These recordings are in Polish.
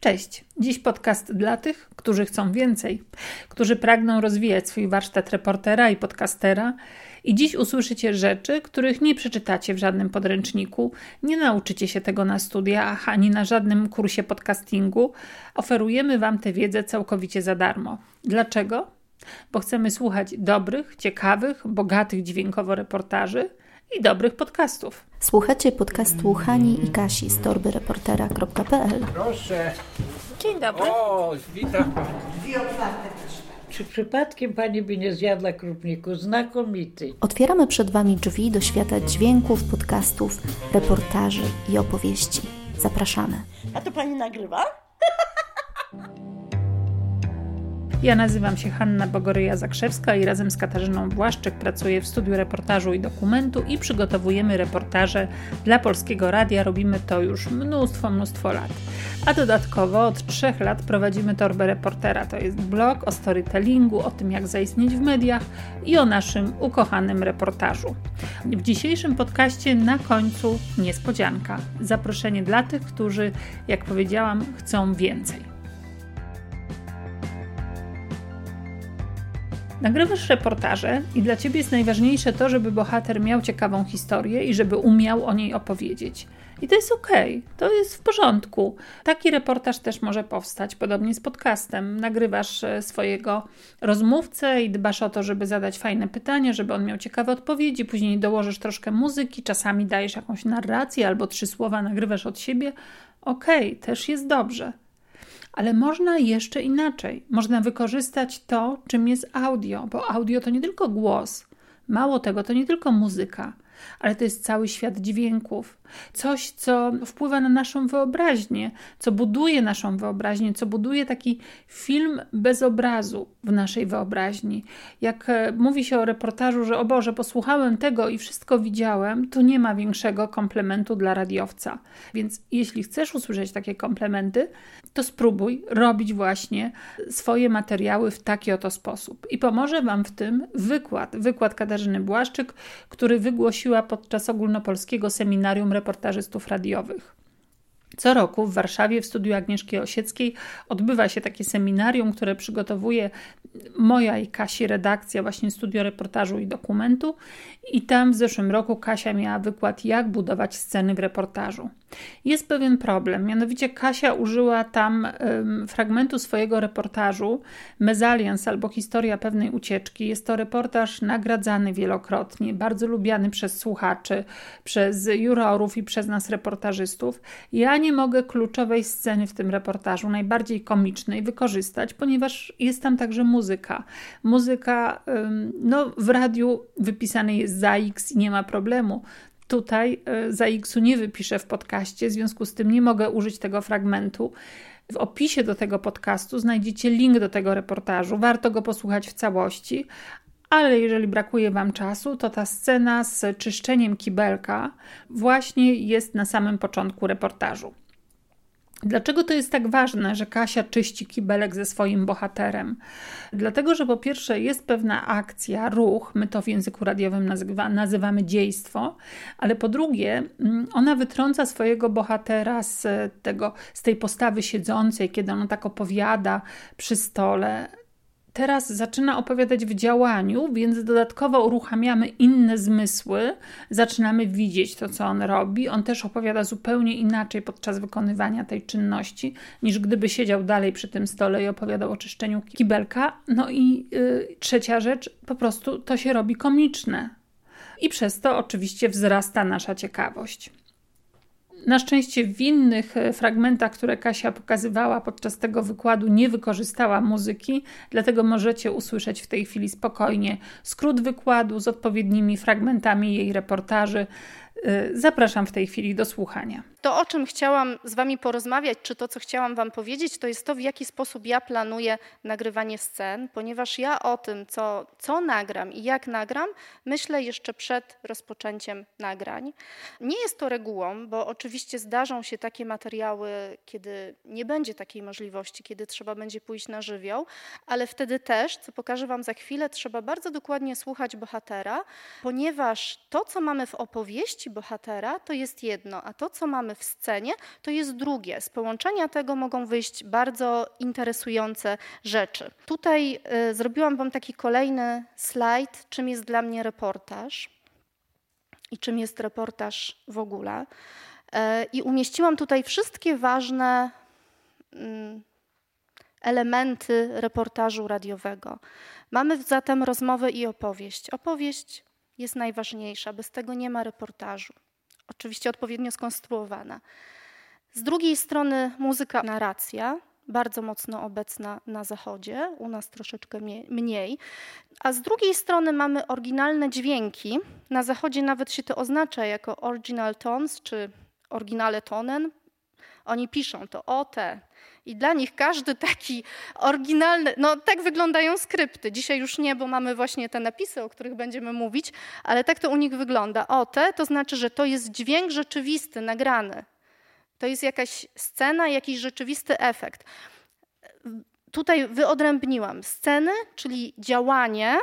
Cześć. Dziś podcast dla tych, którzy chcą więcej, którzy pragną rozwijać swój warsztat reportera i podcastera. I dziś usłyszycie rzeczy, których nie przeczytacie w żadnym podręczniku, nie nauczycie się tego na studiach ani na żadnym kursie podcastingu. Oferujemy Wam tę wiedzę całkowicie za darmo. Dlaczego? Bo chcemy słuchać dobrych, ciekawych, bogatych dźwiękowo reportaży i dobrych podcastów. Słuchacie podcastu Hani i Kasi z torbyreportera.pl Proszę. Dzień dobry. O, witam. Czy przypadkiem pani by nie zjadła krupniku? Znakomity. Otwieramy przed Wami drzwi do świata dźwięków, podcastów, reportaży i opowieści. Zapraszamy. A to pani nagrywa? Ja nazywam się Hanna Bogoryja-Zakrzewska i razem z Katarzyną Błaszczyk pracuję w studiu reportażu i dokumentu i przygotowujemy reportaże dla Polskiego Radia. Robimy to już mnóstwo, mnóstwo lat. A dodatkowo od trzech lat prowadzimy Torbę Reportera. To jest blog o storytellingu, o tym jak zaistnieć w mediach i o naszym ukochanym reportażu. W dzisiejszym podcaście na końcu niespodzianka. Zaproszenie dla tych, którzy, jak powiedziałam, chcą więcej. Nagrywasz reportaże i dla ciebie jest najważniejsze to, żeby bohater miał ciekawą historię i żeby umiał o niej opowiedzieć. I to jest ok, to jest w porządku. Taki reportaż też może powstać, podobnie z podcastem. Nagrywasz e, swojego rozmówcę i dbasz o to, żeby zadać fajne pytanie, żeby on miał ciekawe odpowiedzi, później dołożysz troszkę muzyki, czasami dajesz jakąś narrację albo trzy słowa nagrywasz od siebie. Ok, też jest dobrze. Ale można jeszcze inaczej. Można wykorzystać to, czym jest audio, bo audio to nie tylko głos. Mało tego, to nie tylko muzyka, ale to jest cały świat dźwięków. Coś, co wpływa na naszą wyobraźnię, co buduje naszą wyobraźnię, co buduje taki film bez obrazu w naszej wyobraźni. Jak e, mówi się o reportażu, że o Boże, posłuchałem tego i wszystko widziałem, to nie ma większego komplementu dla radiowca. Więc jeśli chcesz usłyszeć takie komplementy, to spróbuj robić właśnie swoje materiały w taki oto sposób. I pomoże Wam w tym wykład, wykład Katarzyny Błaszczyk, który wygłosiła podczas ogólnopolskiego seminarium reportażystów radiowych. Co roku w Warszawie w studiu Agnieszki Osieckiej odbywa się takie seminarium, które przygotowuje moja i Kasi redakcja, właśnie studio reportażu i dokumentu. I tam w zeszłym roku Kasia miała wykład, jak budować sceny w reportażu. Jest pewien problem, mianowicie Kasia użyła tam um, fragmentu swojego reportażu Mezalians albo Historia pewnej ucieczki. Jest to reportaż nagradzany wielokrotnie, bardzo lubiany przez słuchaczy, przez jurorów i przez nas reportażystów. Ja nie mogę kluczowej sceny w tym reportażu, najbardziej komicznej, wykorzystać, ponieważ jest tam także muzyka. Muzyka um, no, w radiu wypisany jest za X i nie ma problemu. Tutaj e, za X-u nie wypiszę w podcaście, w związku z tym nie mogę użyć tego fragmentu. W opisie do tego podcastu znajdziecie link do tego reportażu. Warto go posłuchać w całości, ale jeżeli brakuje Wam czasu, to ta scena z czyszczeniem kibelka właśnie jest na samym początku reportażu. Dlaczego to jest tak ważne, że Kasia czyści kibelek ze swoim bohaterem? Dlatego, że po pierwsze jest pewna akcja, ruch, my to w języku radiowym nazywa, nazywamy dziejstwo, ale po drugie mm, ona wytrąca swojego bohatera z, tego, z tej postawy siedzącej, kiedy on tak opowiada przy stole, teraz zaczyna opowiadać w działaniu, więc dodatkowo uruchamiamy inne zmysły, zaczynamy widzieć to, co on robi. On też opowiada zupełnie inaczej podczas wykonywania tej czynności, niż gdyby siedział dalej przy tym stole i opowiadał o czyszczeniu kibelka. No i yy, trzecia rzecz, po prostu to się robi komiczne. I przez to oczywiście wzrasta nasza ciekawość. Na szczęście w innych e, fragmentach, które Kasia pokazywała podczas tego wykładu, nie wykorzystała muzyki, dlatego możecie usłyszeć w tej chwili spokojnie skrót wykładu z odpowiednimi fragmentami jej reportaży. E, zapraszam w tej chwili do słuchania. To, o czym chciałam z Wami porozmawiać, czy to, co chciałam Wam powiedzieć, to jest to, w jaki sposób ja planuję nagrywanie scen, ponieważ ja o tym, co, co nagram i jak nagram, myślę jeszcze przed rozpoczęciem nagrań. Nie jest to regułą, bo oczywiście zdarzą się takie materiały, kiedy nie będzie takiej możliwości, kiedy trzeba będzie pójść na żywioł, ale wtedy też, co pokażę Wam za chwilę, trzeba bardzo dokładnie słuchać bohatera, ponieważ to, co mamy w opowieści, bohatera to jest jedno, a to, co mamy w scenie, to jest drugie. Z połączenia tego mogą wyjść bardzo interesujące rzeczy. Tutaj y, zrobiłam Wam taki kolejny slajd, czym jest dla mnie reportaż i czym jest reportaż w ogóle. Y, I umieściłam tutaj wszystkie ważne. Y, elementy reportażu radiowego. Mamy zatem rozmowę i opowieść. Opowieść jest najważniejsza, bez tego nie ma reportażu. Oczywiście odpowiednio skonstruowana. Z drugiej strony muzyka, narracja, bardzo mocno obecna na zachodzie, u nas troszeczkę mniej. A z drugiej strony mamy oryginalne dźwięki. Na zachodzie nawet się to oznacza jako original tones, czy oryginale tonen. Oni piszą to o te, i dla nich każdy taki oryginalny, no tak wyglądają skrypty. Dzisiaj już nie, bo mamy właśnie te napisy, o których będziemy mówić, ale tak to u nich wygląda. O, te to znaczy, że to jest dźwięk rzeczywisty, nagrany. To jest jakaś scena, jakiś rzeczywisty efekt. Tutaj wyodrębniłam sceny, czyli działanie,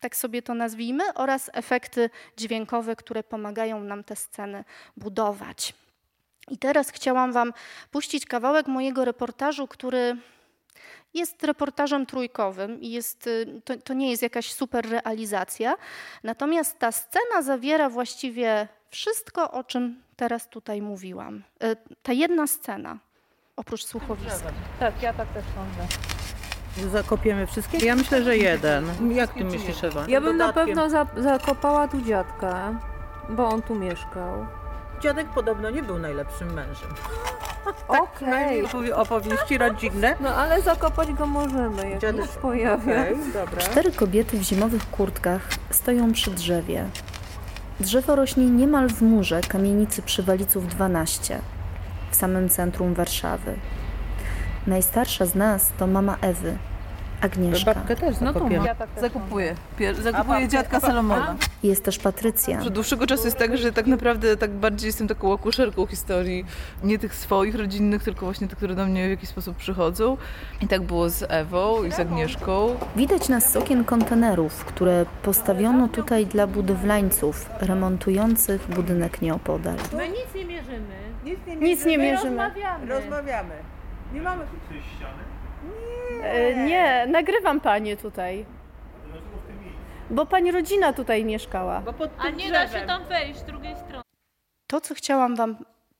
tak sobie to nazwijmy, oraz efekty dźwiękowe, które pomagają nam te sceny budować. I teraz chciałam Wam puścić kawałek mojego reportażu, który jest reportażem trójkowym i jest, y, to, to, nie jest jakaś super realizacja. Natomiast ta scena zawiera właściwie wszystko, o czym teraz tutaj mówiłam. Y, ta jedna scena, oprócz słuchowiska. Tak, ja tak też sądzę. Zakopiemy wszystkie? Ja myślę, że jeden. Jak ty myślisz, Ewa? Ja bym na pewno za, zakopała tu dziadka, bo on tu mieszkał dziadek podobno nie był najlepszym mężem. Okej. Okay. opowieści rodzinne. No ale zakopać go możemy, jak Dziadek... się pojawia. Okay, dobra. Cztery kobiety w zimowych kurtkach stoją przy drzewie. Drzewo rośnie niemal w murze kamienicy przy Waliców 12, w samym centrum Warszawy. Najstarsza z nas to mama Ewy, Agnieszka. Babkę też zakopię. No ja tak zakupuję. zakupuję dziadka Salomona. Jest też Patrycja. Od dłuższego czasu jest tak, że tak naprawdę tak bardziej jestem taką akuszerką historii, nie tych swoich rodzinnych, tylko właśnie tych, które do mnie w jakiś sposób przychodzą. I tak było z Ewą i z Agnieszką. Widać nas z okien kontenerów, które postawiono tutaj dla budowlańców remontujących budynek nieopodal. My nic nie mierzymy. Nic nie mierzymy. Nic nie mierzymy. Rozmawiamy. Rozmawiamy. Nie mamy... Nie. nie, nagrywam panie tutaj. Bo pani rodzina tutaj mieszkała. A nie da się tam wejść z drugiej strony. To, co chciałam wam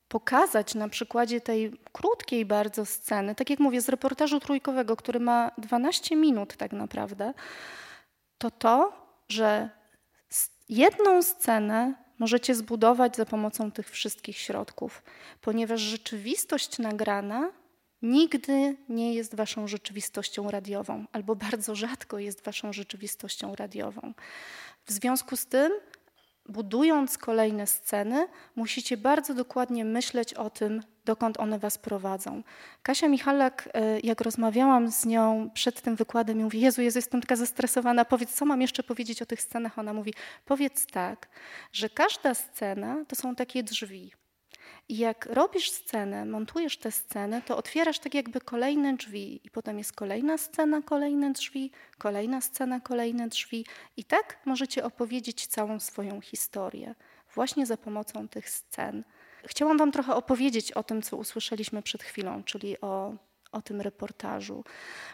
pokazać na przykładzie tej krótkiej bardzo sceny, tak jak mówię, z reportażu trójkowego, który ma 12 minut tak naprawdę, to to, że jedną scenę możecie zbudować za pomocą tych wszystkich środków, ponieważ rzeczywistość nagrana nigdy nie jest waszą rzeczywistością radiową, albo bardzo rzadko jest waszą rzeczywistością radiową. W związku z tym, budując kolejne sceny, musicie bardzo dokładnie myśleć o tym, dokąd one was prowadzą. Kasia Michalak, e, jak rozmawiałam z nią przed tym wykładem, mówi: Jezu, Jezu, jestem taka zestresowana, powiedz, co mam jeszcze powiedzieć o tych scenach? Ona mówi: Powiedz tak, że każda scena to są takie drzwi. I jak robisz scenę, montujesz tę scenę, to otwierasz tak jakby kolejne drzwi, i potem jest kolejna scena, kolejne drzwi, kolejna scena, kolejne drzwi. I tak możecie opowiedzieć całą swoją historię, właśnie za pomocą tych scen. Chciałam Wam trochę opowiedzieć o tym, co usłyszeliśmy przed chwilą, czyli o, o tym reportażu.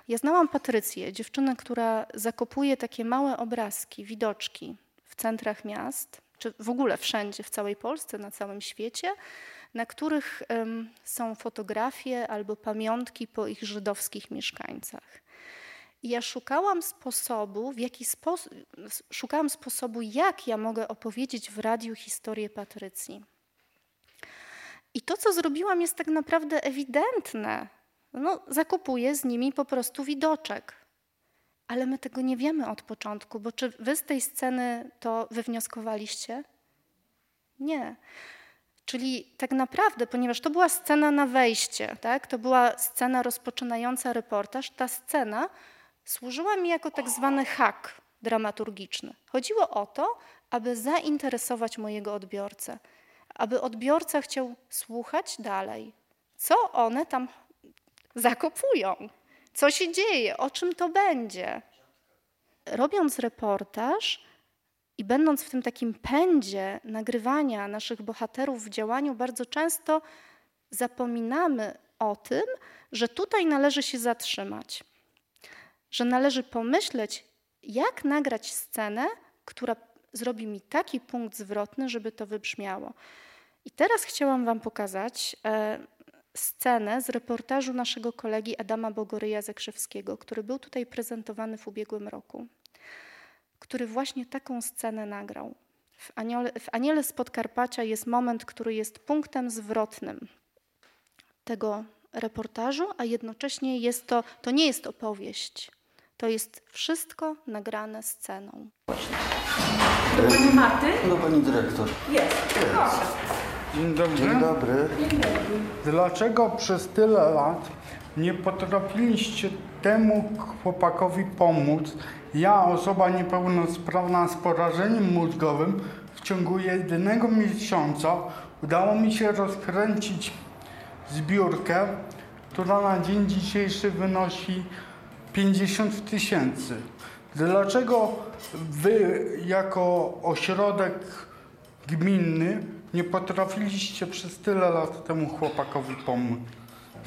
Ja znałam Patrycję, dziewczynę, która zakopuje takie małe obrazki, widoczki w centrach miast, czy w ogóle wszędzie, w całej Polsce, na całym świecie na których są fotografie albo pamiątki po ich żydowskich mieszkańcach. I ja szukałam sposobu, w jaki szukałam sposobu, jak ja mogę opowiedzieć w radiu historię Patrycji. I to, co zrobiłam, jest tak naprawdę ewidentne. No, zakupuję z nimi po prostu widoczek. Ale my tego nie wiemy od początku, bo czy wy z tej sceny to wywnioskowaliście? Nie. Czyli tak naprawdę, ponieważ to była scena na wejście, tak? to była scena rozpoczynająca reportaż, ta scena służyła mi jako tak zwany hak dramaturgiczny. Chodziło o to, aby zainteresować mojego odbiorcę, aby odbiorca chciał słuchać dalej, co one tam zakopują, co się dzieje, o czym to będzie. Robiąc reportaż, I będąc w tym takim pędzie nagrywania naszych bohaterów w działaniu, bardzo często zapominamy o tym, że tutaj należy się zatrzymać, że należy pomyśleć, jak nagrać scenę, która zrobi mi taki punkt zwrotny, żeby to wybrzmiało. I teraz chciałam Wam pokazać e, scenę z reportażu naszego kolegi Adama Bogoryja Zekrzewskiego, który był tutaj prezentowany w ubiegłym roku, który właśnie taką scenę nagrał. W Aniele, w Aniele z Podkarpacia jest moment, który jest punktem zwrotnym tego reportażu, a jednocześnie jest to, to nie jest opowieść, to jest wszystko nagrane sceną. Do pani Marty? Do pani dyrektor. Jest, proszę. Dzień dobry. Dzień dobry. Dlaczego przez tyle lat nie potrafiliście temu chłopakowi pomóc? Ja, osoba niepełnosprawna z porażeniem mózgowym, w ciągu jednego miesiąca udało mi się rozkręcić zbiórkę, która na dzień dzisiejszy wynosi 50 tysięcy. Dlaczego wy jako ośrodek gminny nie potrafiliście przez tyle lat temu chłopakowi pomóc?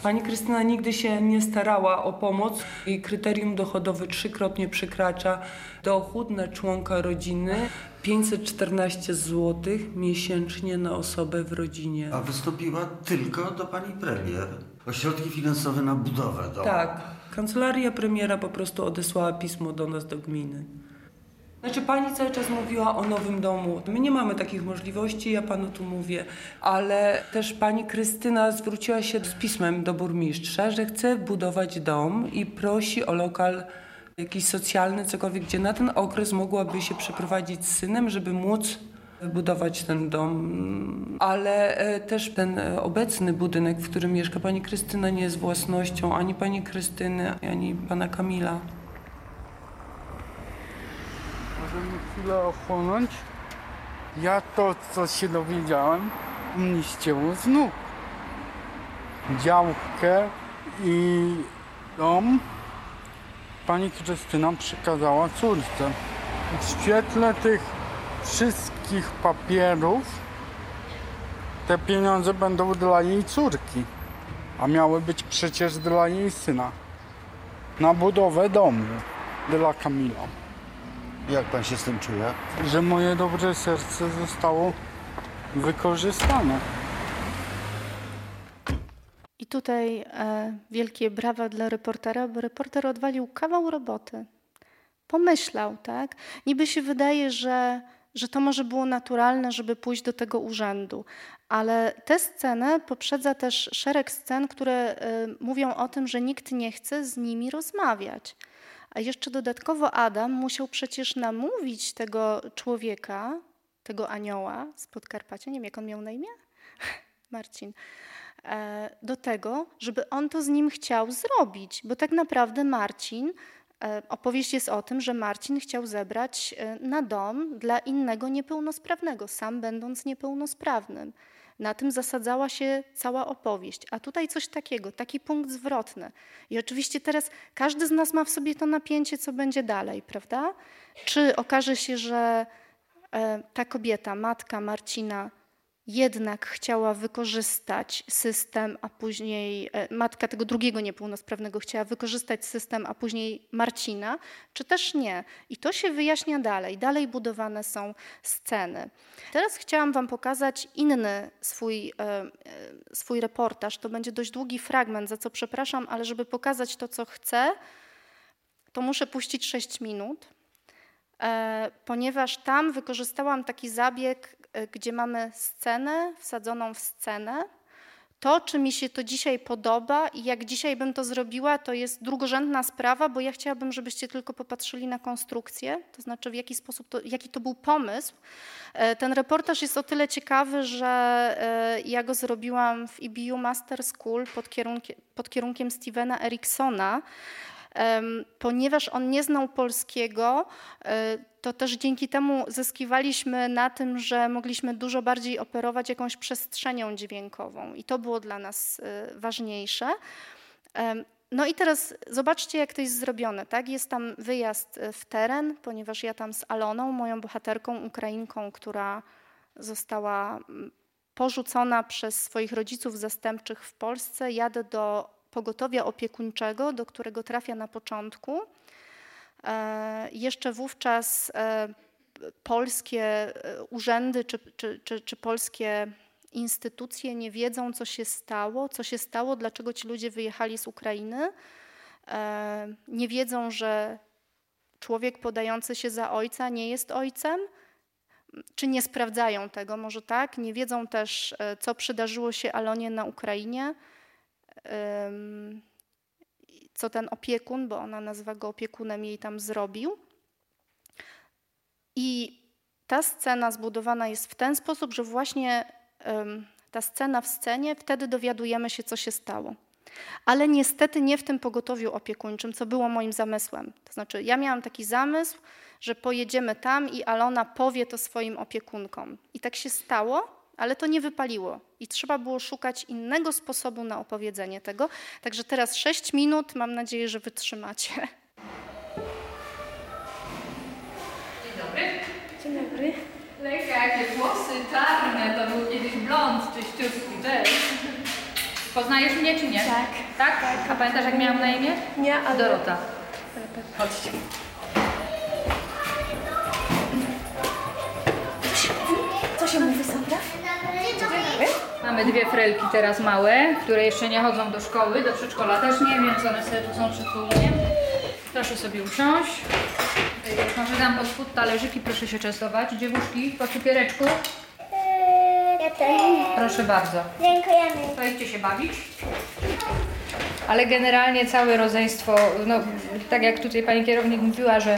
Pani Krystyna nigdy się nie starała o pomoc. Jej kryterium dochodowe trzykrotnie przekracza dochód na członka rodziny 514 zł miesięcznie na osobę w rodzinie. A wystąpiła tylko do pani premier o środki finansowe na budowę domu. Tak. Kancelaria premiera po prostu odesłała pismo do nas, do gminy. Znaczy pani cały czas mówiła o nowym domu. My nie mamy takich możliwości, ja panu tu mówię, ale też pani Krystyna zwróciła się z pismem do burmistrza, że chce budować dom i prosi o lokal jakiś socjalny, cokolwiek, gdzie na ten okres mogłaby się przeprowadzić z synem, żeby móc budować ten dom, ale e, też ten e, obecny budynek, w którym mieszka pani Krystyna nie jest własnością ani pani Krystyny, ani pana Kamila. Możemy chwilę ochłonąć. Ja to, co się dowiedziałem, mnie ścięło z nóg. Działkę i dom pani Krystyna przekazała córce. W świetle tych wszystkich papierów te pieniądze będą dla jej córki, a miały być przecież dla jej syna. Na budowę domu dla Kamila. Jak pan się z tym czuje? Że moje dobre serce zostało wykorzystane. I tutaj e, wielkie brawa dla reportera, bo reporter odwalił kawał roboty. Pomyślał, tak? Niby się wydaje, że, że to może było naturalne, żeby pójść do tego urzędu, ale tę scenę poprzedza też szereg scen, które e, mówią o tym, że nikt nie chce z nimi rozmawiać. A jeszcze dodatkowo Adam musiał przecież namówić tego człowieka, tego anioła z Podkarpacia, nie wiem jak on miał na imię, Marcin, e, do tego, żeby on to z nim chciał zrobić, bo tak naprawdę Marcin, e, opowieść jest o tym, że Marcin chciał zebrać e, na dom dla innego niepełnosprawnego, sam będąc niepełnosprawnym. Na tym zasadzała się cała opowieść. A tutaj coś takiego, taki punkt zwrotny. I oczywiście teraz każdy z nas ma w sobie to napięcie, co będzie dalej, prawda? Czy okaże się, że ta kobieta, matka Marcina, jednak chciała wykorzystać system, a później e, matka tego drugiego niepełnosprawnego chciała wykorzystać system, a później Marcina, czy też nie. I to się wyjaśnia dalej. Dalej budowane są sceny. Teraz chciałam Wam pokazać inny swój, e, e, swój reportaż. To będzie dość długi fragment, za co przepraszam, ale żeby pokazać to, co chcę, to muszę puścić 6 minut ponieważ tam wykorzystałam taki zabieg gdzie mamy scenę wsadzoną w scenę. To, czy mi się to dzisiaj podoba i jak dzisiaj bym to zrobiła, to jest drugorzędna sprawa, bo ja chciałabym, żebyście tylko popatrzyli na konstrukcję, to znaczy w jaki sposób, to, jaki to był pomysł. E, ten reportaż jest o tyle ciekawy, że e, ja go zrobiłam w EBU Master School pod kierunkiem, pod kierunkiem Stevena Eriksona ponieważ on nie znał polskiego, e, to też dzięki temu zyskiwaliśmy na tym, że mogliśmy dużo bardziej operować jakąś przestrzenią dźwiękową i to było dla nas e, ważniejsze. No i teraz zobaczcie, jak to jest zrobione. Tak? Jest tam wyjazd e, w teren, ponieważ ja tam z Aloną, moją bohaterką, Ukrainką, która została mm, porzucona przez swoich rodziców zastępczych w Polsce, jadę do pogotowia opiekuńczego, do którego trafia na początku. E, jeszcze wówczas e, polskie e, urzędy czy, czy, czy, czy polskie instytucje nie wiedzą, co się stało, co się stało, dlaczego ci ludzie wyjechali z Ukrainy. Nie wiedzą, że człowiek podający się za ojca nie jest ojcem, czy nie sprawdzają tego, może tak. Nie wiedzą też, co przydarzyło się Alonie na Ukrainie co ten opiekun, bo ona nazywa go opiekunem, jej tam zrobił. I ta scena zbudowana jest w ten sposób, że właśnie ta scena w scenie, wtedy dowiadujemy się, co się stało. Ale niestety nie w tym pogotowiu opiekuńczym, co było moim zamysłem. To znaczy, ja miałam taki zamysł, że pojedziemy tam i Alona powie to swoim opiekunkom. I tak się stało, ale to nie wypaliło i trzeba było szukać innego sposobu na opowiedzenie tego. Także teraz 6 minut, mam nadzieję, że wytrzymacie. Dzień dobry. Dzień dobry. Lejka, jakie włosy czarne, to był kiedyś blond czyściutki, cześć. Poznajesz mnie czy nie? Tak. Tak? tak. A pamiętasz jak miałam na imię? Nie, ale... Dorota. Chodźcie. Co się mówi? Mamy dwie frelki teraz małe, które jeszcze nie chodzą do szkoły, do przedszkola też nie, więc one sobie tu są przed południem. Proszę sobie usiąść. Może dam pod spód talerzyki, proszę się częstować. Dziewuszki, po cukiereczku. Proszę bardzo. Dziękujemy. To idźcie się bawić. Ale generalnie całe rodzeństwo, no tak jak tutaj pani kierownik mówiła, że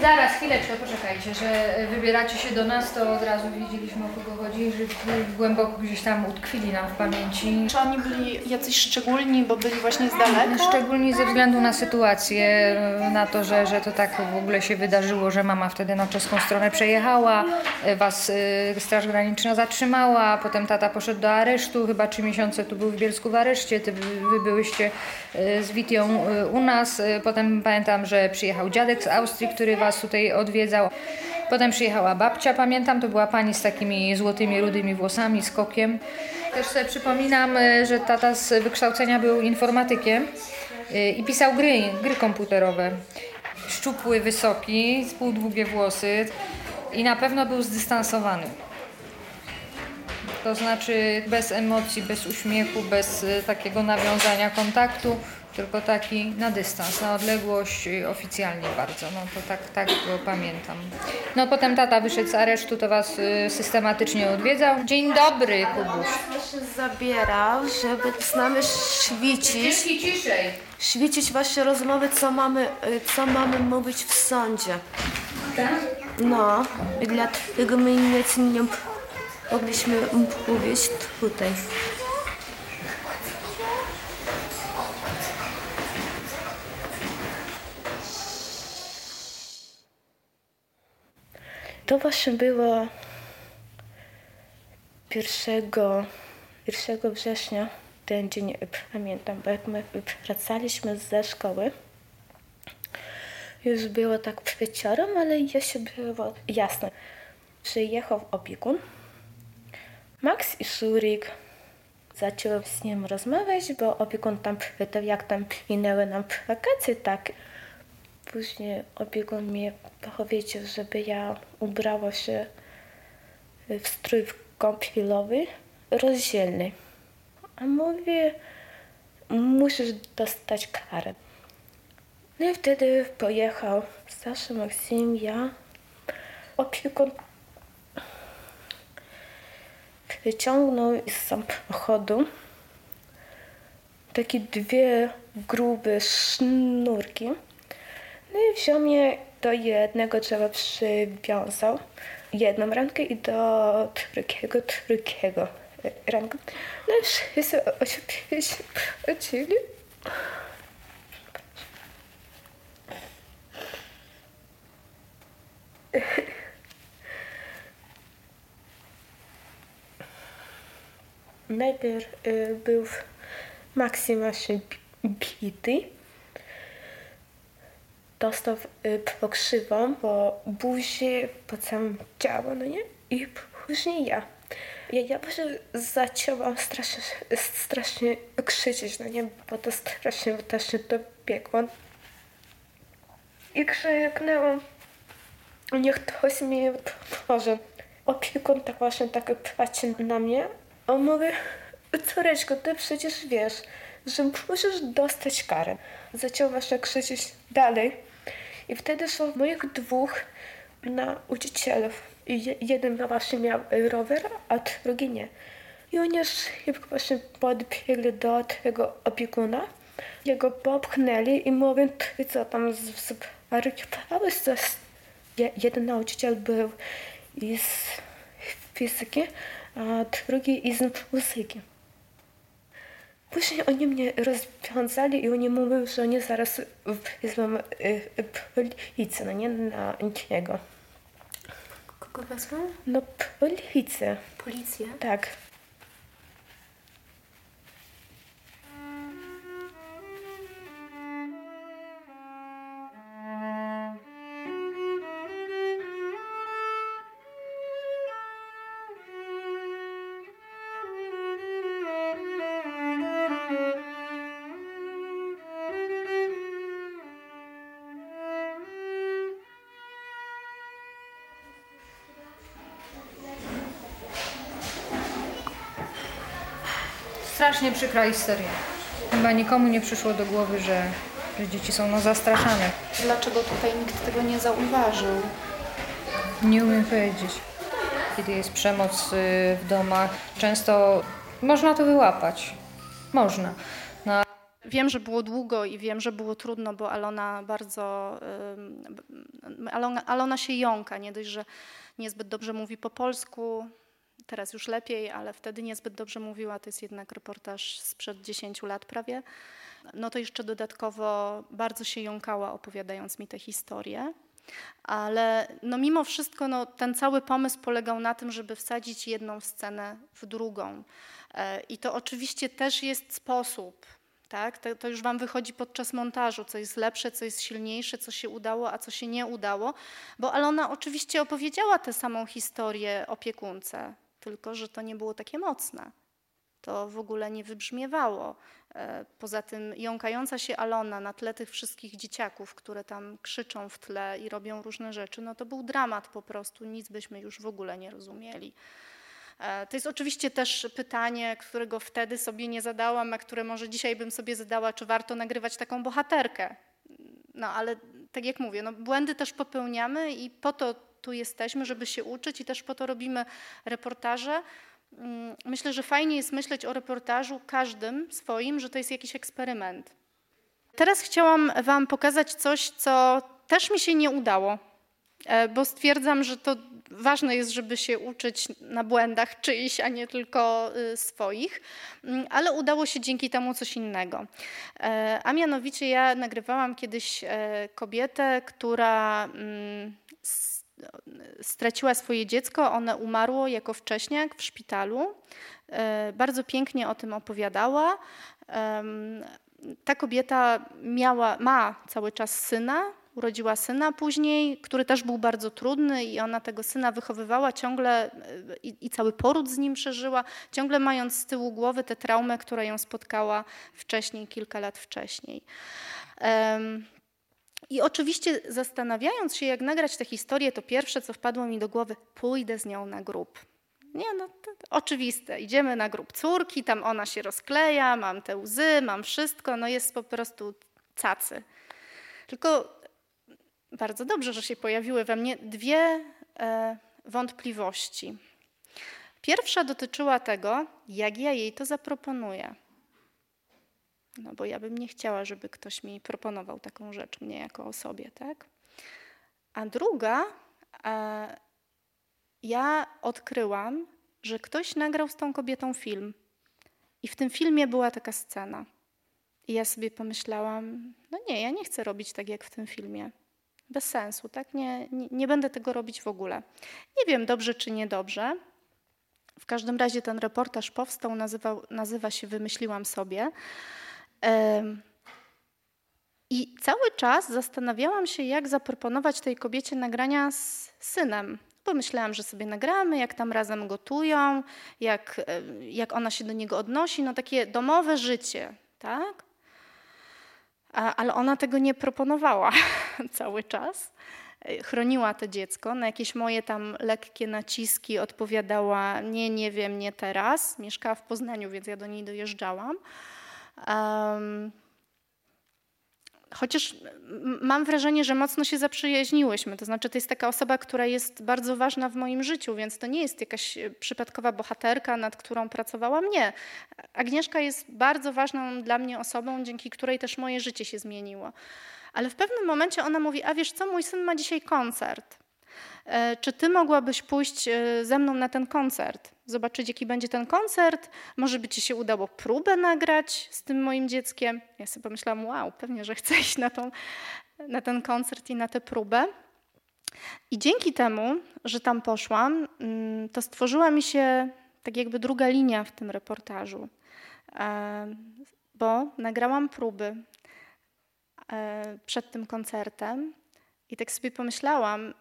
Zaraz, chwileczkę, poczekajcie, że wybieracie się do nas, to od razu wiedzieliśmy o kogo chodzi, że głęboko gdzieś tam utkwili nam w pamięci. Czy oni byli jacyś szczególni, bo byli właśnie z daleka? Szczególnie ze względu na sytuację, na to, że, że to tak w ogóle się wydarzyło, że mama wtedy na czeską stronę przejechała, was y, Straż Graniczna zatrzymała, potem tata poszedł do aresztu, chyba trzy miesiące tu był w Bielsku w areszcie, ty, wy byłyście z Witią u nas, potem pamiętam, że przyjechał dziadek z Austrii, który Was tutaj odwiedzał. Potem przyjechała babcia, pamiętam, to była pani z takimi złotymi, rudymi włosami, skokiem. Też sobie przypominam, e, że tata z wykształcenia był informatykiem e, i pisał gry, gry komputerowe. Szczupły, wysoki, półdługie włosy i na pewno był zdystansowany. To znaczy bez emocji, bez uśmiechu, bez e, takiego nawiązania kontaktu tylko taki na dystans, na odległość y, oficjalnie bardzo, no to tak, tak go pamiętam. No potem tata wyszedł z aresztu, to was y, systematycznie odwiedzał. Dzień dobry, Kubuś. się zabierał, żeby z nami świecić. ciszej. Świecić wasze rozmowy, co mamy, y, co mamy mówić w sądzie. Tak? No, i dlatego my nic nie mogliśmy mówić tutaj. To właśnie było 1, 1 września, ten dzień pamiętam, bo jak my wracaliśmy ze szkoły, już było tak wieczorem, ale jeszcze było jasne. Przyjechał opiekun, Max i Szurik. Zacząłem z nim rozmawiać, bo opiekun tam pytał, jak tam minęły nam wakacje, tak. Później opiekun mi powiedział, żeby ja ubrała się w strój kąpielowy, rozdzielny. A mówię, musisz dostać karę. No i wtedy pojechał Sasza, Maksim, ja. Opiekun wyciągnął z samochodu takie dwie grube sznurki no i wziął mnie do jednego drzewa przywiązał jedną rękę i do drugiego, drugiego rękę. No i wszyscy oczywiście oczyli. Najpierw y, był Maksyma bity. Dostał y, pokrzywą po buzi, po całym ciało, no nie? I później ja. Ja, ja właśnie zaczęłam strasznie, strasznie krzyczeć, no nie? Bo to strasznie też to biegło. I krzyknęłam, niech ktoś mi pomoże. Opiekun tak właśnie tak patrzy na mnie. On mówi, córeczko, ty przecież wiesz, że musisz dostać karę. Zaczął właśnie krzyczeć dalej. I wtedy są moich dwóch nauczycielów. Jeden właśnie miał rower, a drugi nie. I oni szybko właśnie podbiegli do tego opiekuna. Jego popchnęli i mówią, ty co tam zwariowałeś? Jeden nauczyciel był z fizyki, a drugi z muzyki. Później oni mnie rozwiązali i oni mówią, że oni zaraz wezmą policję, no nie na niego. Kogo wezmą? No policję. Policję? Tak. Przykra historia. Chyba nikomu nie przyszło do głowy, że, że dzieci są no zastraszane. Dlaczego tutaj nikt tego nie zauważył? Nie umiem powiedzieć. Kiedy jest przemoc y, w domach, często można to wyłapać. Można. No, Wiem, że było długo i wiem, że było trudno, bo Alona bardzo. Alona, Alona się jąka, nie dość, że niezbyt dobrze mówi po polsku. Teraz już lepiej, ale wtedy niezbyt dobrze mówiła. To jest jednak reportaż sprzed 10 lat prawie. No to jeszcze dodatkowo bardzo się jąkała, opowiadając mi tę historię. Ale no mimo wszystko no, ten cały pomysł polegał na tym, żeby wsadzić jedną scenę w drugą. E, I to oczywiście też jest sposób, tak? To, to już Wam wychodzi podczas montażu, co jest lepsze, co jest silniejsze, co się udało, a co się nie udało. Bo Alona oczywiście opowiedziała tę samą historię opiekunce, tylko że to nie było takie mocne. To w ogóle nie wybrzmiewało. E, Poza tym jąkająca się Alona na tle tych wszystkich dzieciaków, które tam krzyczą w tle i robią różne rzeczy, no to był dramat po prostu, nic byśmy już w ogóle nie rozumieli. E, To jest oczywiście też pytanie, którego wtedy sobie nie zadałam, a które może dzisiaj bym sobie zadała, czy warto nagrywać taką bohaterkę. No ale tak jak mówię, no, błędy też popełniamy i po to tu jesteśmy, żeby się uczyć i też po to robimy reportaże. Mm, Myślę, że fajnie jest myśleć o reportażu każdym swoim, że to jest jakiś eksperyment. Teraz chciałam Wam pokazać coś, co też mi się nie udało, e, bo stwierdzam, że to ważne jest, żeby się uczyć na błędach czyichś, a nie tylko y, swoich, Mm, ale udało się dzięki temu coś innego. E, A mianowicie ja nagrywałam kiedyś e, kobietę, która mm, straciła swoje dziecko, one umarło jako wcześniak w szpitalu. E, Bardzo pięknie o tym opowiadała. Ta kobieta miała, ma cały czas syna, urodziła syna później, który też był bardzo trudny i ona tego syna wychowywała ciągle e, i, i cały poród z nim przeżyła, ciągle mając z tyłu głowy tę traumę, która ją spotkała wcześniej, kilka lat wcześniej. I oczywiście zastanawiając się, jak nagrać tę historię, to pierwsze, co wpadło mi do głowy, pójdę z nią na grób. Nie, no oczywiste. Idziemy na grób córki, tam ona się rozkleja, mam te łzy, mam wszystko, no jest po prostu cacy. Tylko bardzo dobrze, że się pojawiły we mnie dwie e, wątpliwości. Pierwsza dotyczyła tego, jak ja jej to zaproponuję. No bo ja bym nie chciała, żeby ktoś mi proponował taką rzecz mnie jako osobie, tak? A druga, e, ja odkryłam, że ktoś nagrał z tą kobietą film. I w tym filmie była taka scena. I ja sobie pomyślałam, no nie, ja nie chcę robić tak jak w tym filmie. Bez sensu, tak? Nie, nie, nie będę tego robić w ogóle. Nie wiem, dobrze czy niedobrze. W każdym razie ten reportaż powstał, nazywał, nazywa się Wymyśliłam sobie. I cały czas zastanawiałam się, jak zaproponować tej kobiecie nagrania z synem. Pomyślałam, że sobie nagramy, jak tam razem gotują, jak, jak ona się do niego odnosi, no takie domowe życie, tak? Ale ona tego nie proponowała cały czas. E, chroniła to dziecko, na jakieś moje tam lekkie naciski odpowiadała: Nie, nie wiem, nie teraz. Mieszkała w Poznaniu, więc ja do niej dojeżdżałam. Um, Chociaż mam wrażenie, że mocno się zaprzyjaźniłyśmy. To znaczy, to jest taka osoba, która jest bardzo ważna w moim życiu, więc to nie jest jakaś e, przypadkowa bohaterka, nad którą pracowałam. Nie. Agnieszka jest bardzo ważną dla mnie osobą, dzięki której też moje życie się zmieniło. Ale w pewnym momencie ona mówi: A wiesz co, mój syn ma dzisiaj koncert. E, czy ty mogłabyś pójść e, ze mną na ten koncert? Zobaczyć, jaki będzie ten koncert? Może by ci się udało próbę nagrać z tym moim dzieckiem? Ja sobie pomyślałam, wow, pewnie, że chcę iść na, tą, na ten koncert i na tę próbę. I dzięki temu, że tam poszłam, mm, to stworzyła mi się tak jakby druga linia w tym reportażu, e, bo nagrałam próby przed tym koncertem i tak sobie pomyślałam,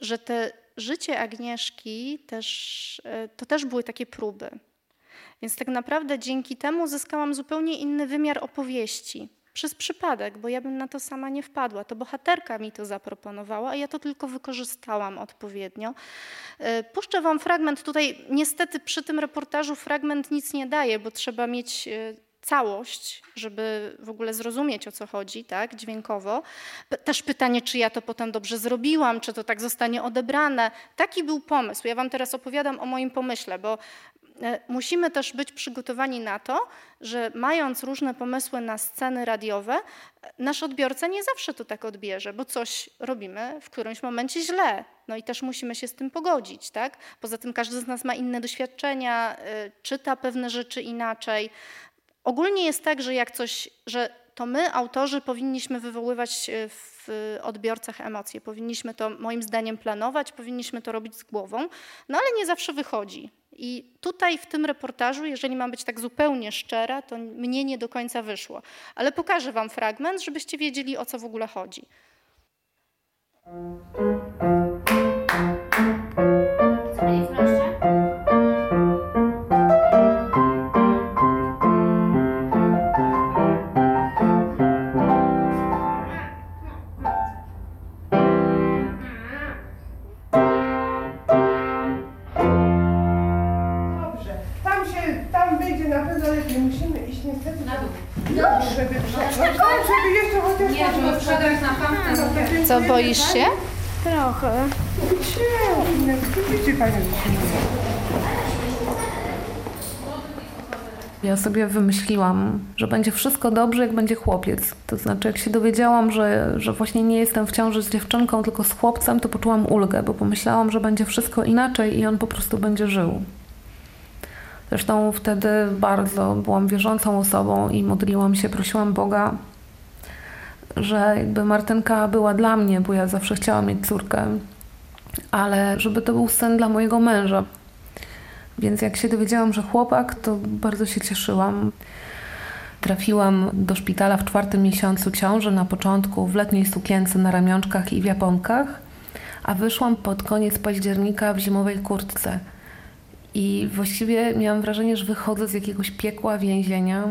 że te życie Agnieszki też, e, to też były takie próby. Więc tak naprawdę dzięki temu zyskałam zupełnie inny wymiar opowieści. Przez przypadek, bo ja bym na to sama nie wpadła. To bohaterka mi to zaproponowała, a ja to tylko wykorzystałam odpowiednio. E, puszczę Wam fragment. Tutaj niestety przy tym reportażu fragment nic nie daje, bo trzeba mieć e, całość, żeby w ogóle zrozumieć o co chodzi, tak, dźwiękowo. Też pytanie, czy ja to potem dobrze zrobiłam, czy to tak zostanie odebrane. Taki był pomysł. Ja Wam teraz opowiadam o moim pomyśle, bo e, musimy też być przygotowani na to, że mając różne pomysły na sceny radiowe, nasz odbiorca nie zawsze to tak odbierze, bo coś robimy w którymś momencie źle. No i też musimy się z tym pogodzić, tak? Poza tym każdy z nas ma inne doświadczenia, e, czyta pewne rzeczy inaczej. Ogólnie jest tak, że jak coś, że to my, autorzy, powinniśmy wywoływać e, w odbiorcach emocje. Powinniśmy to, moim zdaniem, planować, powinniśmy to robić z głową, no ale nie zawsze wychodzi. I tutaj w tym reportażu, jeżeli mam być tak zupełnie szczera, to mnie nie do końca wyszło. Ale pokażę Wam fragment, żebyście wiedzieli, o co w ogóle chodzi. Boisz się? Trochę. Ja sobie wymyśliłam, że będzie wszystko dobrze, jak będzie chłopiec. To znaczy, jak się dowiedziałam, że, że właśnie nie jestem w ciąży z dziewczynką, tylko z chłopcem, to poczułam ulgę, bo pomyślałam, że będzie wszystko inaczej i on po prostu będzie żył. Zresztą wtedy bardzo byłam wierzącą osobą i modliłam się, prosiłam Boga, że jakby Martynka była dla mnie, bo ja zawsze chciałam mieć córkę, ale żeby to był sen dla mojego męża. Więc jak się dowiedziałam, że chłopak, to bardzo się cieszyłam. Trafiłam do szpitala w czwartym miesiącu ciąży, na początku w letniej sukience na ramionczkach i w japonkach, a wyszłam pod koniec października w zimowej kurtce. I właściwie miałam wrażenie, że wychodzę z jakiegoś piekła więzienia,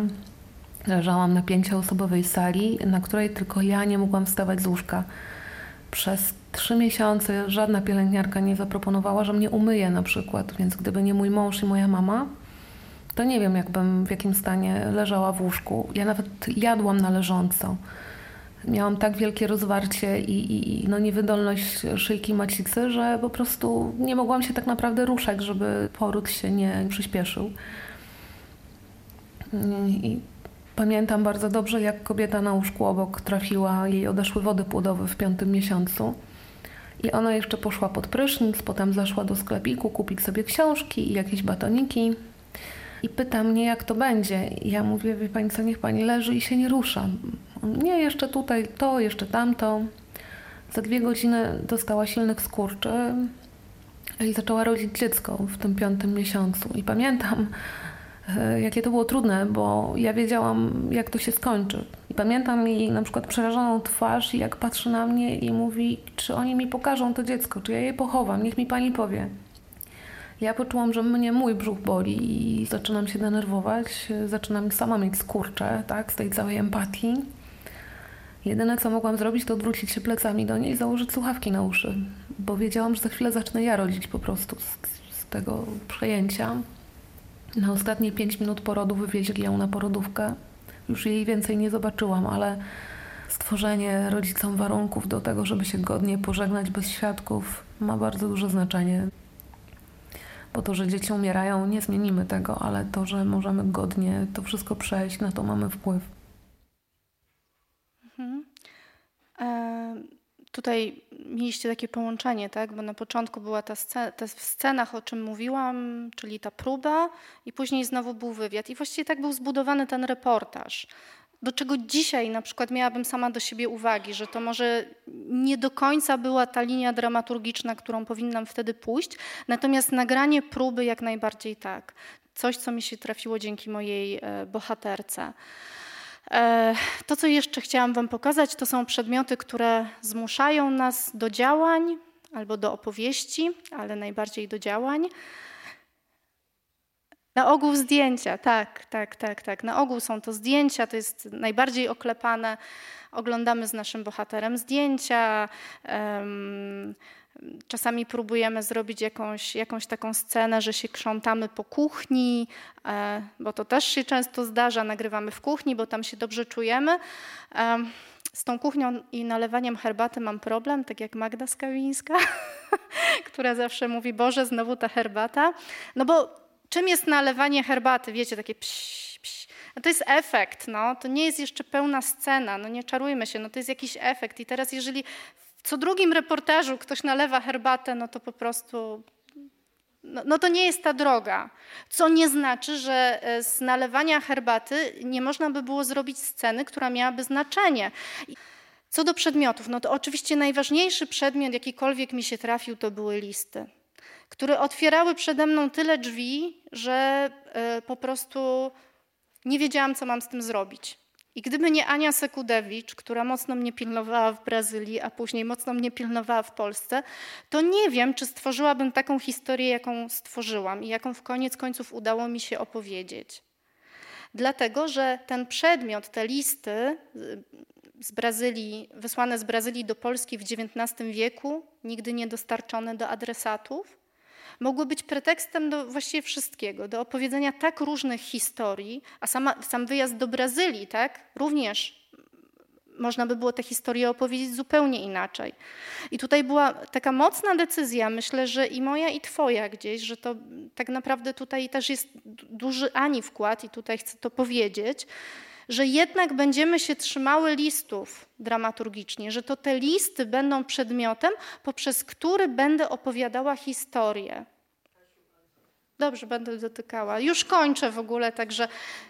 Leżałam na pięcioosobowej sali, na której tylko ja nie mogłam wstawać z łóżka. Przez trzy miesiące żadna pielęgniarka nie zaproponowała, że mnie umyje na przykład, więc gdyby nie mój mąż i moja mama, to nie wiem, jakbym w jakim stanie leżała w łóżku. Ja nawet jadłam na leżąco. Miałam tak wielkie rozwarcie i, i no niewydolność szyjki macicy, że po prostu nie mogłam się tak naprawdę ruszać, żeby poród się nie przyspieszył. I Pamiętam bardzo dobrze, jak kobieta na łóżku obok trafiła, jej odeszły wody płodowe w piątym miesiącu. I ona jeszcze poszła pod prysznic, potem zaszła do sklepiku kupić sobie książki i jakieś batoniki. I pyta mnie, jak to będzie. I ja mówię, wie pani co, niech pani leży i się nie rusza. Nie, jeszcze tutaj to, jeszcze tamto. Za dwie godziny dostała silnych skurczy i zaczęła rodzić dziecko w tym piątym miesiącu. I pamiętam, jakie to było trudne, bo ja wiedziałam, jak to się skończy. I pamiętam jej na przykład przerażoną twarz, jak patrzy na mnie i mówi, czy oni mi pokażą to dziecko, czy ja je pochowam, niech mi pani powie. Ja poczułam, że mnie mój brzuch boli i zaczynam się denerwować, zaczynam sama mieć skurcze, tak, z tej całej empatii. Jedyne, co mogłam zrobić, to odwrócić się plecami do niej i założyć słuchawki na uszy, bo wiedziałam, że za chwilę zacznę ja rodzić po prostu z, z tego przejęcia. Na ostatnie pięć minut porodu wywieźli ją na porodówkę. Już jej więcej nie zobaczyłam, ale stworzenie rodzicom warunków do tego, żeby się godnie pożegnać bez świadków, ma bardzo duże znaczenie. Bo to, że dzieci umierają, nie zmienimy tego, ale to, że możemy godnie to wszystko przejść, na to mamy wpływ. Mhm. E, tutaj mieliście takie połączenie, tak? Bo na początku była ta scena, ta w scenach, o czym mówiłam, czyli ta próba, i później znowu był wywiad. I właściwie tak był zbudowany ten reportaż. Do czego dzisiaj na przykład miałabym sama do siebie uwagi, że to może nie do końca była ta linia dramaturgiczna, którą powinnam wtedy pójść, natomiast nagranie próby jak najbardziej tak. Coś, co mi się trafiło dzięki mojej e, bohaterce. E, to, co jeszcze chciałam Wam pokazać, to są przedmioty, które zmuszają nas do działań albo do opowieści, ale najbardziej do działań. Na ogół zdjęcia, tak, tak, tak, tak. Na ogół są to zdjęcia, to jest najbardziej oklepane. Oglądamy z naszym bohaterem zdjęcia. Um, Czasami próbujemy zrobić jakąś, jakąś taką scenę, że się krzątamy po kuchni, e, bo to też się często zdarza. Nagrywamy w kuchni, bo tam się dobrze czujemy. Z tą kuchnią i nalewaniem herbaty mam problem, tak jak Magda Skawińska, która zawsze mówi: Boże, znowu ta herbata. No bo czym jest nalewanie herbaty? Wiecie, takie pś, pś. No to jest efekt, no. to nie jest jeszcze pełna scena, no nie czarujmy się, no to jest jakiś efekt. I teraz jeżeli co drugim reportażu ktoś nalewa herbatę, no to po prostu no, no, to nie jest ta droga. Co nie znaczy, że e, z nalewania herbaty nie można by było zrobić sceny, która miałaby znaczenie. Co do przedmiotów, no to oczywiście najważniejszy przedmiot, jakikolwiek mi się trafił, to były listy, które otwierały przede mną tyle drzwi, że e, po prostu nie wiedziałam, co mam z tym zrobić. I gdyby nie Ania Sekudewicz, która mocno mnie pilnowała w Brazylii, a później mocno mnie pilnowała w Polsce, to nie wiem, czy stworzyłabym taką historię, jaką stworzyłam i jaką w koniec końców udało mi się opowiedzieć. Dlatego, że ten przedmiot, te listy z Brazylii, wysłane z Brazylii do Polski w XIX wieku, nigdy nie dostarczone do adresatów, mogły być pretekstem do właściwie wszystkiego, do opowiedzenia tak różnych historii, a sama, sam wyjazd do Brazylii, tak, również można by było tę historię opowiedzieć zupełnie inaczej. I tutaj była taka mocna decyzja, myślę, że i moja, i twoja gdzieś, że to tak naprawdę tutaj też jest duży Ani wkład i tutaj chcę to powiedzieć, że jednak będziemy się trzymały listów dramaturgicznie, że to te listy będą przedmiotem, poprzez który będę opowiadała historię. Dobrze, będę dotykała. Już kończę w ogóle, także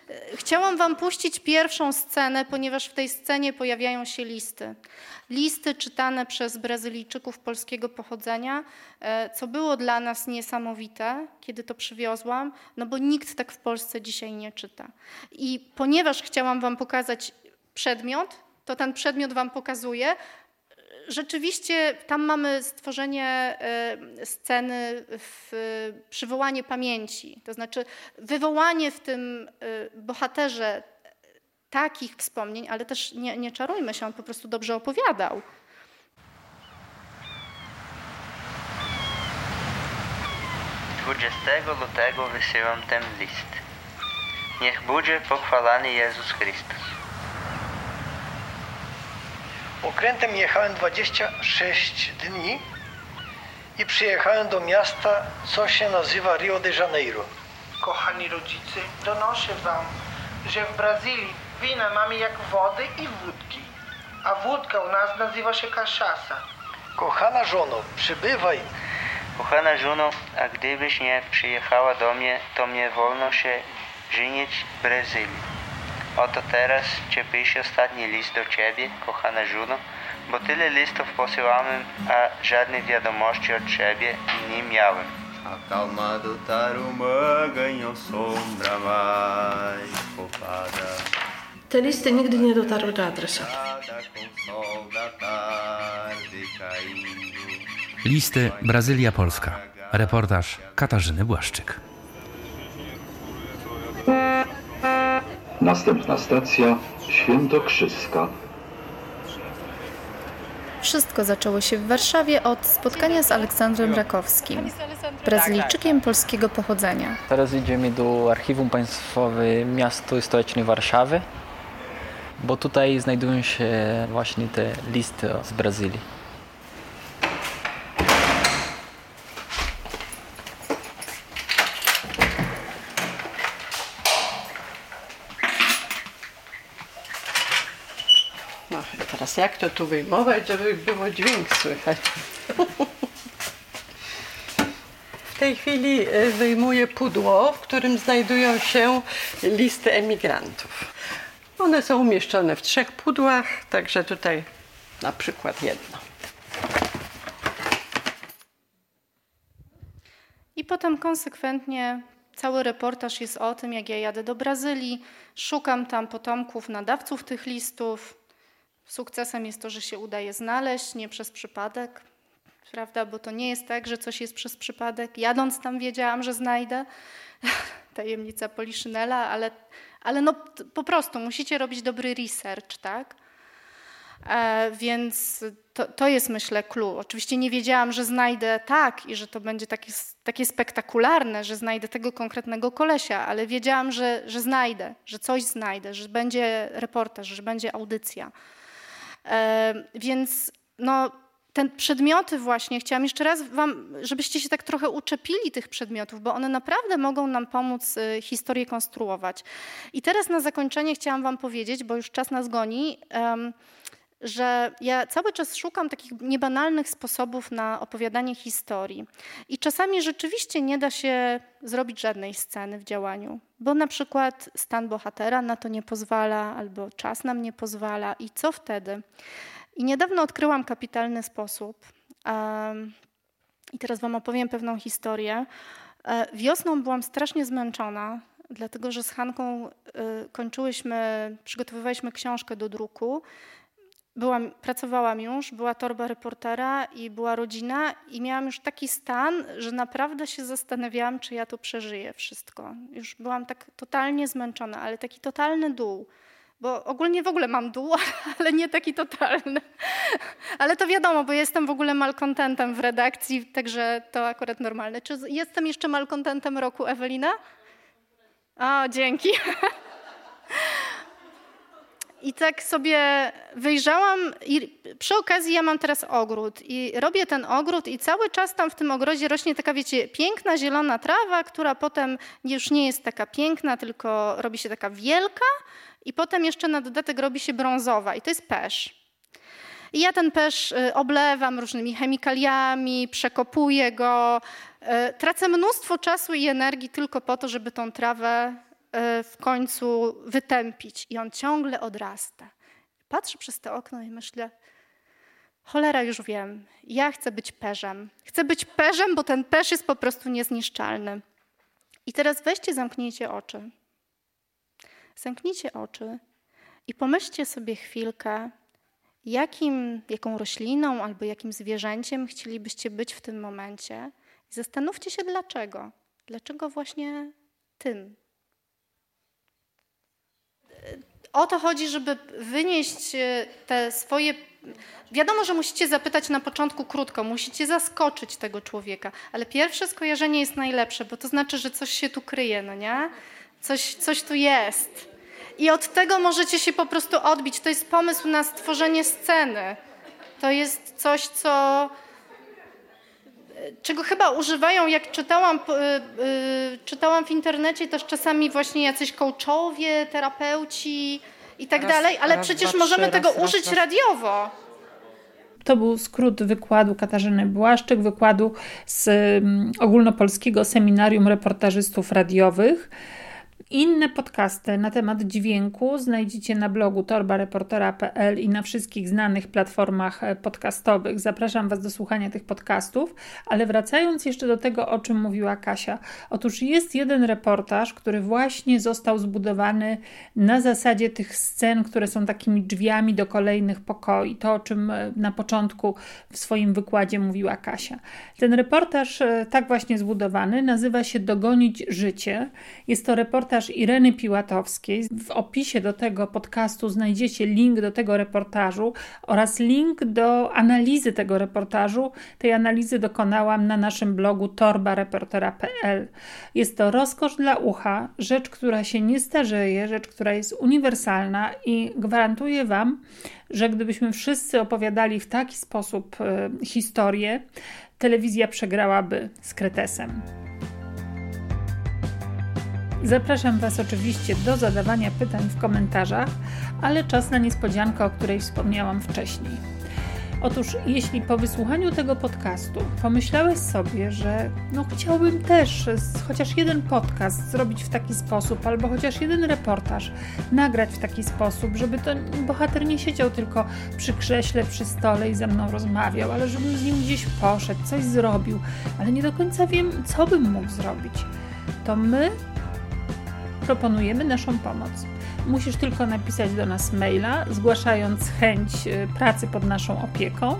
e, chciałam Wam puścić pierwszą scenę, ponieważ w tej scenie pojawiają się listy. Listy czytane przez Brazylijczyków polskiego pochodzenia, e, co było dla nas niesamowite, kiedy to przywiozłam, no bo nikt tak w Polsce dzisiaj nie czyta. I ponieważ chciałam Wam pokazać przedmiot, to ten przedmiot Wam pokazuję, rzeczywiście tam mamy stworzenie e, sceny, w, przywołanie pamięci, to znaczy wywołanie w tym e, bohaterze takich wspomnień, ale też nie, nie czarujmy się, on po prostu dobrze opowiadał. Dwudziestego lutego wysyłam ten list. Niech będzie pochwalany Jezus Chrystus. Okrętem jechałem 26 dni i przyjechałem do miasta, co się nazywa Rio de Janeiro. Kochani rodzice, donoszę wam, że w Brazylii wina mamy jak wody i wódki, a wódka u nas nazywa się kaszasa. Kochana żono, przybywaj. Kochana żono, a gdybyś nie przyjechała do mnie, to mnie wolno się żenić w Brazylii. Oto teraz Cię piszę ostatni list do Ciebie, kochana żono, bo tyle listów posyłałem, a żadnej wiadomości od Ciebie nie miałem. Acalmado Tarumã ganhou sombra mais copada. Te listy nigdy nie dotarły do adresatu. Listy Brazylia Polska. Reportaż Katarzyny Błaszczyk. Następna stacja Świętokrzyska. Wszystko zaczęło się w Warszawie od spotkania z Aleksandrem Rakowskim, Brazylijczykiem polskiego pochodzenia. Teraz idziemy do Archiwum Państwowe Miasto Stołeczne Warszawy, bo tutaj znajdują się właśnie te listy z Brazylii. Teraz jak to tu wyjmować, żeby było dźwięk słychać? W tej chwili y, wyjmuję pudło, w którym znajdują się listy emigrantów. One są umieszczone w trzech pudłach, także tutaj na przykład jedno. I potem konsekwentnie cały reportaż jest o tym, jak ja jadę do Brazylii, szukam tam potomków, nadawców tych listów. Sukcesem jest to, że się udaje znaleźć, nie przez przypadek, prawda? Bo to nie jest tak, że coś jest przez przypadek. Jadąc tam wiedziałam, że znajdę. Tajemnica Poliszynela, ale, ale no po prostu musicie robić dobry research, tak? E, więc to, to jest myślę clue. Oczywiście nie wiedziałam, że znajdę tak i że to będzie takie, takie spektakularne, że znajdę tego konkretnego kolesia, ale wiedziałam, że, że znajdę, że coś znajdę, że będzie reportaż, że będzie audycja. Więc no, te przedmioty właśnie, chciałam jeszcze raz wam, żebyście się tak trochę uczepili tych przedmiotów, bo one naprawdę mogą nam pomóc y, historię konstruować. I teraz na zakończenie chciałam wam powiedzieć, bo już czas nas goni, że ja cały czas szukam takich niebanalnych sposobów na opowiadanie historii. I czasami rzeczywiście nie da się zrobić żadnej sceny w działaniu, bo na przykład stan bohatera na to nie pozwala, albo czas nam nie pozwala. I co wtedy? I niedawno odkryłam kapitalny sposób. I teraz Wam opowiem pewną historię. E, wiosną byłam strasznie zmęczona, dlatego że z Hanką y, kończyłyśmy, przygotowywaliśmy książkę do druku byłam, pracowałam już, była torba reportera i była rodzina i miałam już taki stan, że naprawdę się zastanawiałam, czy ja to przeżyję wszystko. Już byłam tak totalnie zmęczona, ale taki totalny dół. Bo ogólnie w ogóle mam dół, ale nie taki totalny. Ale to wiadomo, bo jestem w ogóle malkontentem w redakcji, także to akurat normalne. Czy jestem jeszcze malkontentem roku, Ewelina? O, dzięki. I tak sobie wyjrzałam i przy okazji ja mam teraz ogród i robię ten ogród i cały czas tam w tym ogrodzie rośnie taka, wiecie, piękna zielona trawa, która potem już nie jest taka piękna, tylko robi się taka wielka i potem jeszcze na dodatek robi się brązowa i to jest pesz. I ja ten pesz y, oblewam różnymi chemikaliami, przekopuję go. Y, tracę mnóstwo czasu i energii tylko po to, żeby tą trawę w końcu wytępić i on ciągle odrasta. Patrzę przez to okno i myślę, cholera już wiem, ja chcę być perzem. Chcę być perzem, bo ten perz jest po prostu niezniszczalny. I teraz weźcie, zamknijcie oczy. Zamknijcie oczy i pomyślcie sobie chwilkę, jakim, jaką rośliną albo jakim zwierzęciem chcielibyście być w tym momencie. I zastanówcie się dlaczego. Dlaczego właśnie tym? O to chodzi, żeby wynieść e, te swoje. Wiadomo, że musicie zapytać na początku krótko, musicie zaskoczyć tego człowieka, ale pierwsze skojarzenie jest najlepsze, bo to znaczy, że coś się tu kryje, no nie? Coś, coś tu jest. I od tego możecie się po prostu odbić. To jest pomysł na stworzenie sceny. To jest coś, co czego chyba używają, jak czytałam, yy, czytałam w internecie, też czasami właśnie jacyś coachowie, terapeuci i tak raz, dalej, ale raz, przecież dwa, możemy trzy, tego raz, użyć radiowo. To był skrót wykładu Katarzyny Błaszczyk, wykładu z um, ogólnopolskiego seminarium reportażystów radiowych. Inne podcasty na temat dźwięku znajdziecie na blogu torbareportera.pl i na wszystkich znanych platformach e, podcastowych. Zapraszam Was do słuchania tych podcastów, ale wracając jeszcze do tego, o czym mówiła Kasia. Otóż jest jeden reportaż, który właśnie został zbudowany na zasadzie tych scen, które są takimi drzwiami do kolejnych pokoi. To, o czym e, na początku w swoim wykładzie mówiła Kasia. Ten reportaż, e, tak właśnie zbudowany, nazywa się Dogonić życie. Jest to reportaż reportaż Ireny Piłatowskiej. W opisie do tego podcastu znajdziecie link do tego reportażu oraz link do analizy tego reportażu. Tej analizy dokonałam na naszym blogu torbareportera.pl. Jest to rozkosz dla ucha, rzecz, która się nie starzeje, rzecz, która jest uniwersalna i gwarantuję Wam, że gdybyśmy wszyscy opowiadali w taki sposób y, historię, telewizja przegrałaby z kretesem. Zapraszam Was oczywiście do zadawania pytań w komentarzach, ale czas na niespodziankę, o której wspomniałam wcześniej. Otóż, jeśli po wysłuchaniu tego podcastu pomyślałeś sobie, że no chciałbym też chociaż jeden podcast zrobić w taki sposób, albo chociaż jeden reportaż nagrać w taki sposób, żeby to bohater nie siedział tylko przy krześle, przy stole i ze mną rozmawiał, ale żebym z nim gdzieś poszedł, coś zrobił, ale nie do końca wiem, co bym mógł zrobić, to my proponujemy naszą pomoc. Musisz tylko napisać do nas maila, zgłaszając chęć y, pracy pod naszą opieką.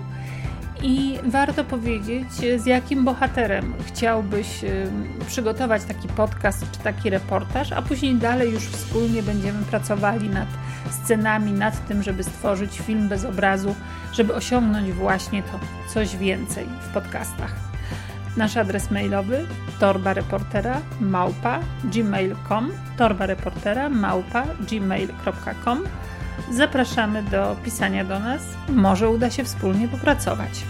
I warto powiedzieć, z jakim bohaterem chciałbyś y, przygotować taki podcast czy taki reportaż, a później dalej już wspólnie będziemy pracowali nad scenami, nad tym, żeby stworzyć film bez obrazu, żeby osiągnąć właśnie to coś więcej w podcastach. Nasz adres mailowy torbareportera małpa gmail.com małpa gmail.com Zapraszamy do pisania do nas. Może uda się wspólnie popracować.